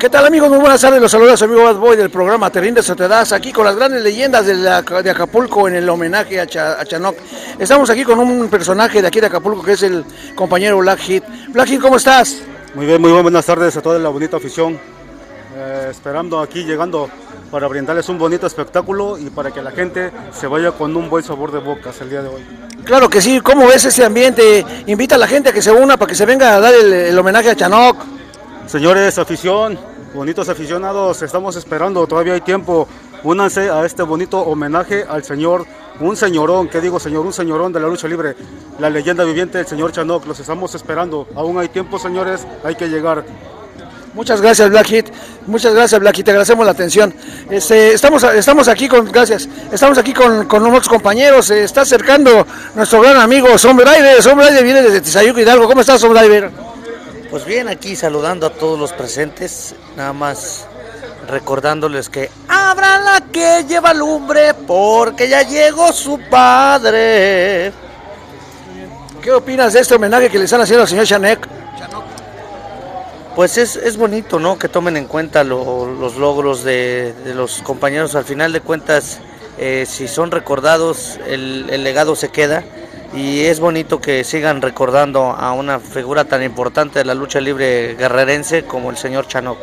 ¿Qué tal amigos? Muy buenas tardes, los saludos amigo Bad Boy del programa Terrín de Sotedas, aquí con las grandes leyendas de, la- de Acapulco en el homenaje a, Cha- a Chanoc. Estamos aquí con un personaje de aquí de Acapulco que es el compañero Black Hit. Black Hit, ¿cómo estás? Muy bien, muy buenas tardes a toda la bonita afición. Eh, esperando aquí, llegando para brindarles un bonito espectáculo y para que la gente se vaya con un buen sabor de bocas el día de hoy. Claro que sí, ¿cómo ves ese ambiente? Invita a la gente a que se una para que se venga a dar el, el homenaje a Chanoc. Señores, afición, bonitos aficionados, estamos esperando, todavía hay tiempo. Únanse a este bonito homenaje al señor, un señorón, ¿qué digo señor? Un señorón de la lucha libre, la leyenda viviente del señor Chanoc. Los estamos esperando. Aún hay tiempo, señores, hay que llegar. Muchas gracias, Black Hit. Muchas gracias, Black Hit. Te agradecemos la atención. Este, estamos, estamos aquí con, gracias. Estamos aquí con, con nuestros compañeros. Se está acercando nuestro gran amigo Sombra Driver. Sombra Driver viene desde Tizayuca Hidalgo. ¿Cómo estás, Sombra Driver? Pues bien, aquí saludando a todos los presentes, nada más recordándoles que abran la que lleva lumbre porque ya llegó su padre. ¿Qué opinas de este homenaje que le están haciendo al señor Chanek? Pues es, es bonito, ¿no? Que tomen en cuenta lo- los logros de, de los compañeros. Al final de cuentas, eh, si son recordados, el, el legado se queda. Y es bonito que sigan recordando a una figura tan importante de la lucha libre guerrerense como el señor Chanok.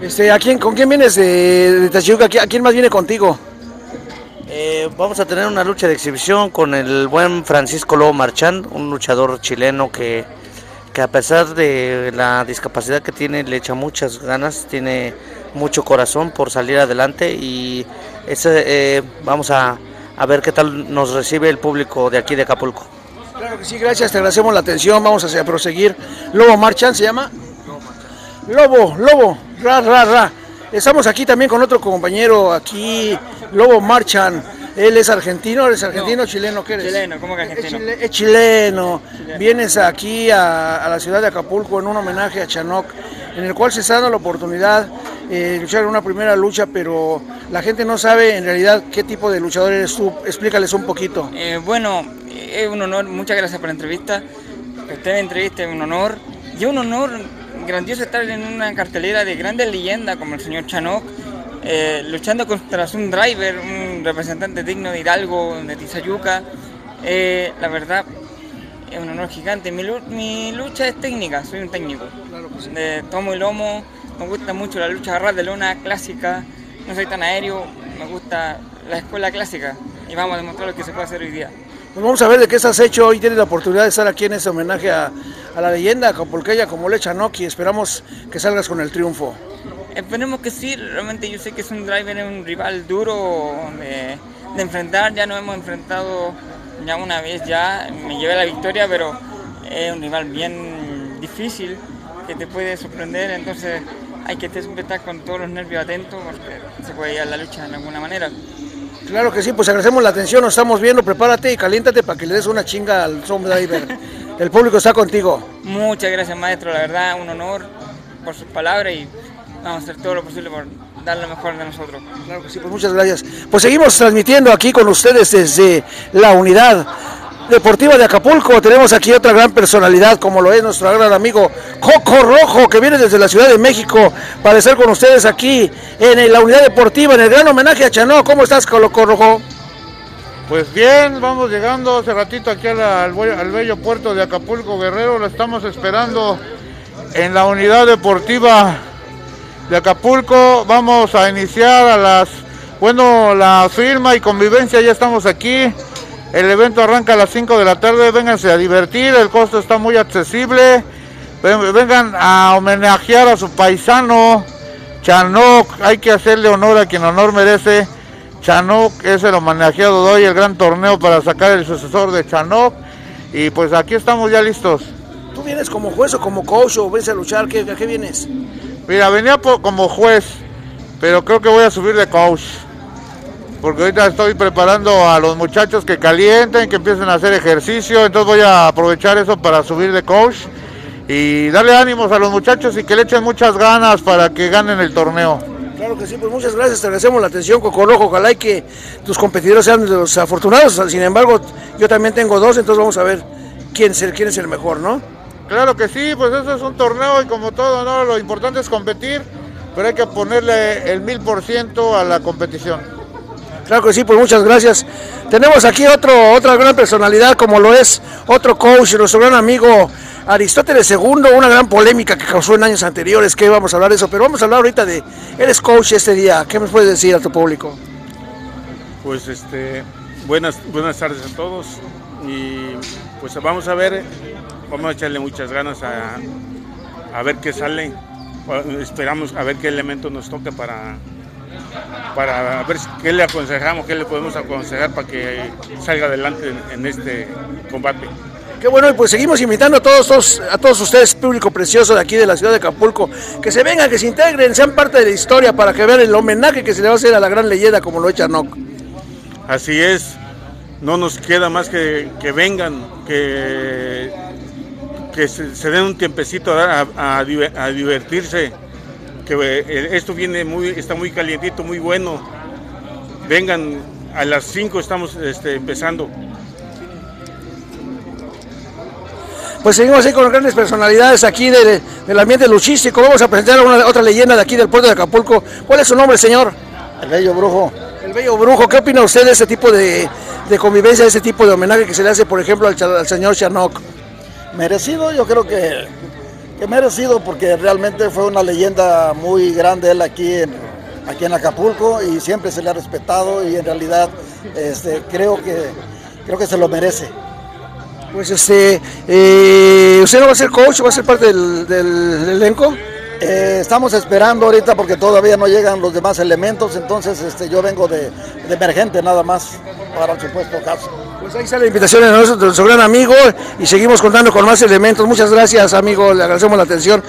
Este, ¿a quién, ¿Con quién vienes de, de Tizayuca? ¿A quién- ¿A quién más viene contigo? Eh, vamos a tener una lucha de exhibición con el buen Francisco Lobo Marchand, un luchador chileno que, que a pesar de la discapacidad que tiene le echa muchas ganas, tiene mucho corazón por salir adelante y ese, eh, vamos a, a ver qué tal nos recibe el público de aquí de Acapulco. Claro que sí, gracias, te agradecemos la atención. Vamos a proseguir. Lobo Marchand se llama. Lobo, Lobo, ra, ra, ra. Estamos aquí también con otro compañero, aquí, Lobo Marchand. Él es argentino, ¿eres argentino o chileno? ¿Qué eres? Chileno, ¿cómo que Es argentino? chile- Es chileno. Vienes aquí a, a la ciudad de Acapulco en un homenaje a Chanoc, en el cual se está dando la oportunidad eh, luchar en una primera lucha, pero la gente no sabe en realidad qué tipo de luchador eres tú. Explícales un poquito. Eh, bueno, es un honor, muchas gracias por la entrevista. Que usted me entreviste es un honor. Y es un honor grandioso estar en una cartelera de grandes leyendas como el señor Chanok, eh, luchando contra un driver, un representante digno de Hidalgo, de Tizayuca. Eh, la verdad, es un honor gigante. Mi, mi lucha es técnica, soy un técnico. De tomo y lomo, me gusta mucho la lucha agarrar de lona clásica, no soy tan aéreo, me gusta la escuela clásica y vamos a demostrar lo que se puede hacer hoy día. Pues vamos a ver de qué estás hecho. Hoy tienes la oportunidad de estar aquí en este homenaje a, a la leyenda acapulqueña como Le Chanoc y esperamos que salgas con el triunfo. Esperemos que sí, realmente yo sé que es un driver, es un rival duro de, de enfrentar, ya nos hemos enfrentado ya una vez ya, me llevé la victoria, pero es un rival bien difícil que te puede sorprender, entonces hay que siempre estar con todos los nervios atentos porque se puede ir a la lucha de alguna manera. Claro que sí, pues agradecemos la atención, nos estamos viendo, prepárate y caliéntate para que le des una chinga al Zombie Driver. El público está contigo. Muchas gracias maestro, la verdad un honor por sus palabras y vamos a hacer todo lo posible por dar lo mejor de nosotros. Claro que sí, pues muchas gracias. Pues seguimos transmitiendo aquí con ustedes desde la unidad deportiva de Acapulco. Tenemos aquí otra gran personalidad como lo es nuestro gran amigo Coco Rojo que viene desde la Ciudad de México para estar con ustedes aquí en la unidad deportiva en el gran homenaje a Chanó. ¿Cómo estás, Coco Rojo? Pues bien, vamos llegando hace ratito aquí al, al bello puerto de Acapulco Guerrero. Lo estamos esperando en la unidad deportiva de Acapulco. Vamos a iniciar a las, bueno, la firma y convivencia. Ya estamos aquí. El evento arranca a las 5 de la tarde. Vénganse a divertir. El costo está muy accesible. Ven- Vengan a homenajear a su paisano Chanoc. Hay que hacerle honor a quien honor merece. Chanoc es el homenajeado de hoy, el gran torneo para sacar el sucesor de Chanoc. Y pues aquí estamos ya listos. ¿Tú vienes como juez o como coach o ves a luchar? ¿Qué, ¿A qué vienes? Mira, venía como juez, pero creo que voy a subir de coach. Porque ahorita estoy preparando a los muchachos que calienten, que empiecen a hacer ejercicio. Entonces voy a aprovechar eso para subir de coach y darle ánimos a los muchachos y que le echen muchas ganas para que ganen el torneo. Claro que sí, pues muchas gracias, te agradecemos la atención, Cocorojo. Ojalá y que tus competidores sean los afortunados. Sin embargo, yo también tengo dos, entonces vamos a ver quién es el, quién es el mejor, ¿no? Claro que sí, pues eso es un torneo y como todo, ¿no? Lo importante es competir, pero hay que ponerle el mil por ciento a la competición. Claro que sí, pues muchas gracias. Tenemos aquí otro, otra gran personalidad como lo es otro coach, nuestro gran amigo Aristóteles II, una gran polémica que causó en años anteriores, que vamos a hablar de eso, pero vamos a hablar ahorita de, eres coach este día, ¿qué me puedes decir a tu público? Pues este, buenas, buenas tardes a todos y pues vamos a ver, vamos a echarle muchas ganas a, a ver qué sale, esperamos a ver qué elemento nos toca para, para ver qué le aconsejamos, qué le podemos aconsejar para que salga adelante en este combate. Qué bueno, y pues seguimos invitando a todos, a todos ustedes, público precioso de aquí de la ciudad de Acapulco, que se vengan, que se integren, sean parte de la historia para que vean el homenaje que se le va a hacer a la gran leyenda como lo echa Noc. Así es, no nos queda más que, que vengan, que, que se, den un tiempecito a, a, divertirse, que eh, esto viene muy, está muy calientito, muy bueno. Vengan, a las 5 estamos este, empezando. pues seguimos ahí con grandes personalidades aquí del ambiente luchístico. Vamos a presentar a una, otra leyenda de aquí del puerto de Acapulco. ¿Cuál es su nombre, señor? El Bello Brujo. El Bello Brujo. ¿Qué opina usted de ese tipo de, convivencia, de ese tipo de homenaje que se le hace, por ejemplo, al, señor Chanok? Merecido, yo creo que, que, merecido porque realmente fue una leyenda muy grande él aquí en, aquí en Acapulco y siempre se le ha respetado y en realidad este, creo, que, creo que se lo merece. Pues este, eh, ¿usted no va a ser coach, va a ser parte del, elenco? Eh, estamos esperando ahorita porque todavía no llegan los demás elementos, entonces este, yo vengo de, de emergente nada más para el supuesto caso. Pues ahí sale la invitación de nuestro gran amigo y seguimos contando con más elementos. Muchas gracias, amigo, le agradecemos la atención.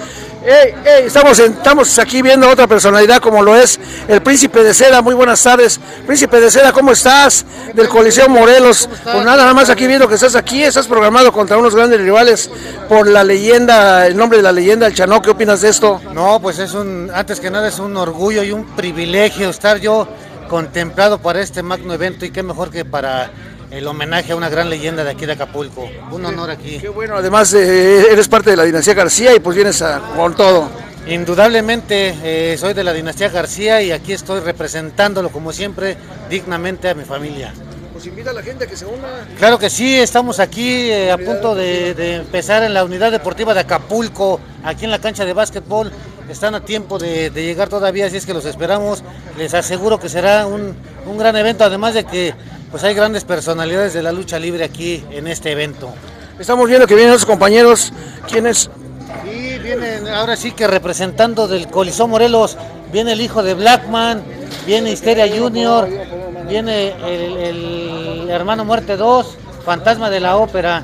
estamos, estamos aquí viendo otra personalidad como lo es el Príncipe de Seda. Muy buenas tardes. Príncipe de Seda, ¿cómo estás? Del Coliseo Morelos. Pues nada, nada más aquí viendo que estás aquí, estás programado contra unos grandes rivales por la leyenda, el nombre de la leyenda, el Chanó. ¿Qué opinas de esto? No, pues es un, antes que nada es un orgullo y un privilegio estar yo contemplado para este magno evento y qué mejor que para el homenaje a una gran leyenda de aquí de Acapulco. Un honor aquí. Qué bueno, además eh, eres parte de la dinastía García y pues vienes a, con todo. Indudablemente eh, soy de la dinastía García y aquí estoy representándolo como siempre dignamente a mi familia. Pues invita a la gente a que se una. Claro que sí, estamos aquí eh, a punto de, empezar en la unidad deportiva de Acapulco, aquí en la cancha de básquetbol. Están a tiempo de, llegar todavía, así es que los esperamos. Les aseguro que será un, un gran evento, además de que pues hay grandes personalidades de la lucha libre aquí en este evento. Estamos viendo que vienen los compañeros, ¿quiénes? Sí, vienen ahora sí que representando del Colisón Morelos, viene el hijo de Blackman, viene Histeria Junior, viene el, hermano Muerte 2, Fantasma de la Ópera.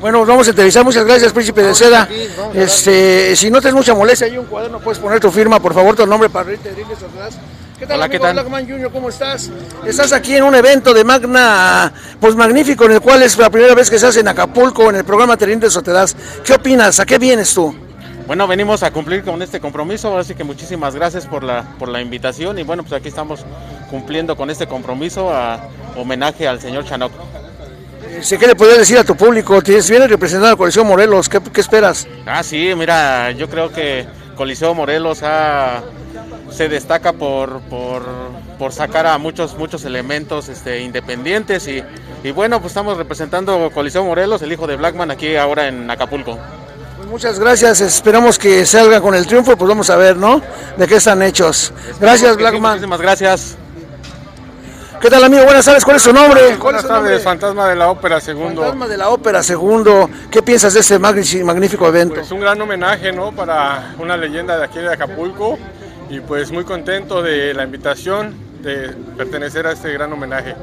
Bueno, vamos a entrevistar. Muchas gracias, Príncipe de Seda. Este, si no tienes mucha molestia, hay un cuaderno, puedes poner tu firma, por favor, tu nombre para irte atrás. ¿Qué tal, Hola, amigo ¿qué tal? Blackman Junior? ¿Cómo estás? Estás aquí en un evento de Magna, pues magnífico, en el cual es la primera vez que se hace en Acapulco, en el programa Teniente Sotedas. ¿Qué opinas? ¿A qué vienes tú? Bueno, venimos a cumplir con este compromiso, así que muchísimas gracias por la, por la invitación y bueno, pues aquí estamos cumpliendo con este compromiso a homenaje al señor Chanok. Eh, ¿Qué le podrías decir a tu público? Tienes viene representando a Coliseo Morelos, ¿Qué, ¿qué, esperas? Ah, sí, mira, yo creo que Coliseo Morelos ha se destaca por, por, sacar a muchos, muchos elementos este, independientes y, y, bueno, pues estamos representando Coliseo Morelos, el hijo de Blackman, aquí ahora en Acapulco. Pues muchas gracias, esperamos que salga con el triunfo, pues vamos a ver, ¿no? De qué están hechos. Gracias, Blackman. muchísimas gracias. ¿Qué tal, amigo? Buenas tardes, ¿cuál es su nombre? Buenas tardes, Fantasma de la Ópera Segundo. Fantasma de la Ópera Segundo. ¿Qué piensas de este magnífico evento? Es pues un gran homenaje, ¿no? Para una leyenda de aquí de Acapulco y pues muy contento de la invitación de pertenecer a este gran homenaje.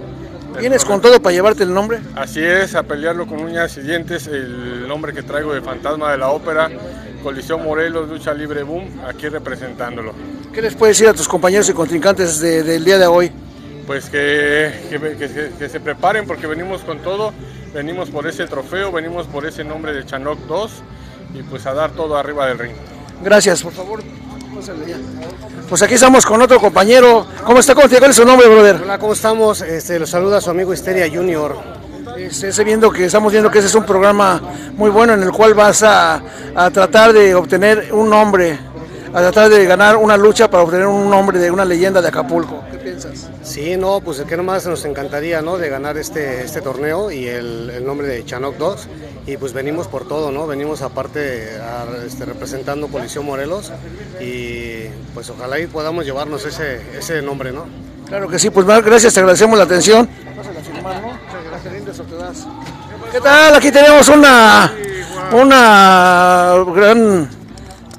¿Vienes con todo para llevarte el nombre? Así es, a pelearlo con uñas y dientes, el nombre que traigo de Fantasma de la Ópera, Colisión Morelos, Lucha Libre Boom, aquí representándolo. ¿Qué les puedes decir a tus compañeros y contrincantes del día de hoy? Pues que, que, se, preparen porque venimos con todo, venimos por ese trofeo, venimos por ese nombre de Chanok 2 y pues a dar todo arriba del ring. Gracias, por favor. Pues aquí estamos con otro compañero. ¿Cómo está? ¿Cómo ¿Cuál es su nombre, brother? Hola, ¿cómo estamos? Este, los saluda su amigo Histeria Junior. Estés viendo que estamos viendo que ese es un programa muy bueno en el cual vas a, a tratar de obtener un nombre, a tratar de ganar una lucha para obtener un nombre de una leyenda de Acapulco. ¿Qué piensas? Sí, no, pues que nomás nos encantaría, ¿no? De ganar este, este torneo y el, el nombre de Chanoc 2. Y pues venimos por todo, ¿no? Venimos aparte a- este, representando Policía Morelos y pues ojalá y podamos llevarnos ese, ese nombre, ¿no? Claro que sí, pues gracias, te agradecemos la atención. ¿Qué tal? Aquí tenemos una, una gran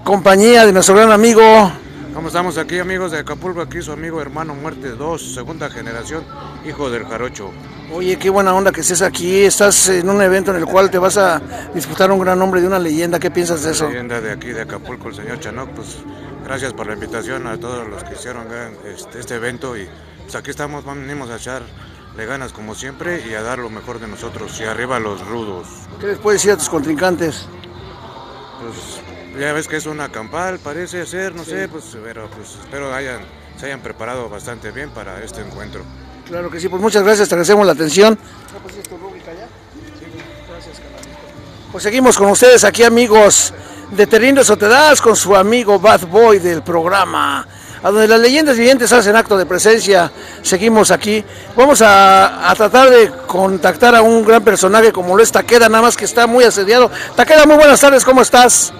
compañía de nuestro gran amigo. ¿Cómo estamos aquí amigos de Acapulco? Aquí su amigo hermano Muerte 2, segunda generación, hijo del jarocho. Oye, qué buena onda que estés aquí. Estás en un evento en el cual te vas a disfrutar un gran nombre de una leyenda. ¿Qué piensas de eso? Leyenda de aquí de Acapulco, el señor Chanoc, pues gracias por la invitación a todos los que hicieron este, este evento y pues aquí estamos, venimos a echarle ganas como siempre y a dar lo mejor de nosotros y arriba los rudos. ¿Qué les puedes decir a tus contrincantes? Pues ya ves que es una campal, parece ser, no sé, pues pero pues espero hayan, se hayan preparado bastante bien para este encuentro. Claro que sí, pues muchas gracias, te agradecemos la atención. Pues seguimos con ustedes aquí, amigos de Terrindo Sotedas, con su amigo Bad Boy del programa, a donde las leyendas vivientes hacen acto de presencia. Seguimos aquí. Vamos a, a tratar de contactar a un gran personaje como lo es Taqueda, nada más que está muy asediado. Taqueda, muy buenas tardes, ¿cómo estás?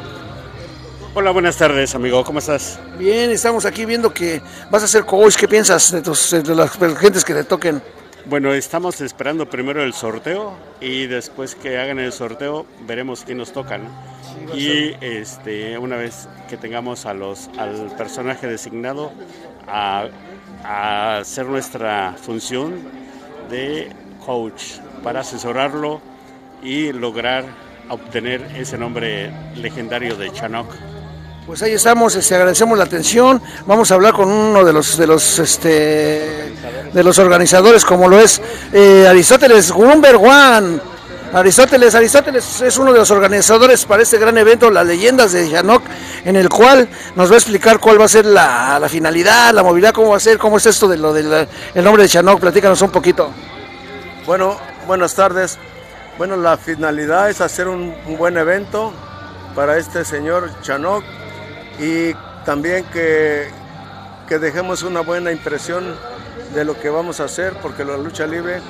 Hola, buenas tardes, amigo. ¿Cómo estás? Bien, estamos aquí viendo que vas a ser coach. ¿Qué piensas de, tus, de las gentes que te toquen? Bueno, estamos esperando primero el sorteo y después que hagan el sorteo veremos quién nos toca. y este, una vez que tengamos a los, al personaje designado a, a hacer nuestra función de coach para asesorarlo y lograr obtener ese nombre legendario de Chanok. Pues ahí estamos, este, agradecemos la atención. Vamos a hablar con uno de los de los este de los organizadores, como lo es eh, Aristóteles Gumber One. Aristóteles, Aristóteles es uno de los organizadores para este gran evento, las leyendas de Yanok, en el cual nos va a explicar cuál va a ser la, la finalidad, la movilidad, cómo va a ser, cómo es esto de lo del el nombre de Chanok. Platícanos un poquito. Bueno, buenas tardes. Bueno, la finalidad es hacer un, un buen evento para este señor Chanok y también que, que dejemos una buena impresión de lo que vamos a hacer, porque la lucha libre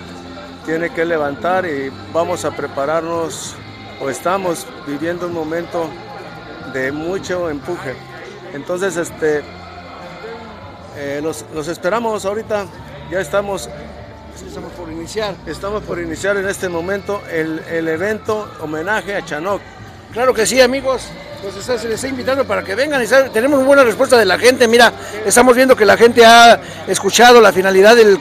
tiene que levantar y vamos a prepararnos o estamos viviendo un momento de mucho empuje. Entonces, este, eh, los, los esperamos ahorita, ya estamos Estamos por iniciar. Estamos por iniciar en este momento el, el evento homenaje a Chanok. Claro que sí, amigos. Pues está- se les está invitando para que vengan y tenemos muy buena respuesta de la gente. Mira, estamos viendo que la gente ha escuchado la finalidad del,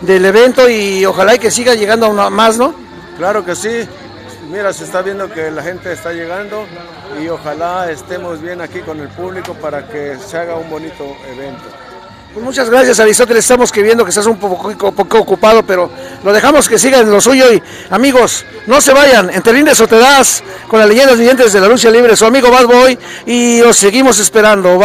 del, evento y ojalá y que siga llegando a una- más, ¿no? Claro que sí. Mira, se está viendo que la gente está llegando y ojalá estemos bien aquí con el público para que se haga un bonito evento. Pues muchas gracias, Aristóteles. Estamos que viendo que estás un poco, poco ocupado, pero lo dejamos que siga en lo suyo. Y amigos, no se vayan. En Terines o te das con las leyendas vivientes de la lucha libre, su amigo Bad Boy. Y los seguimos esperando.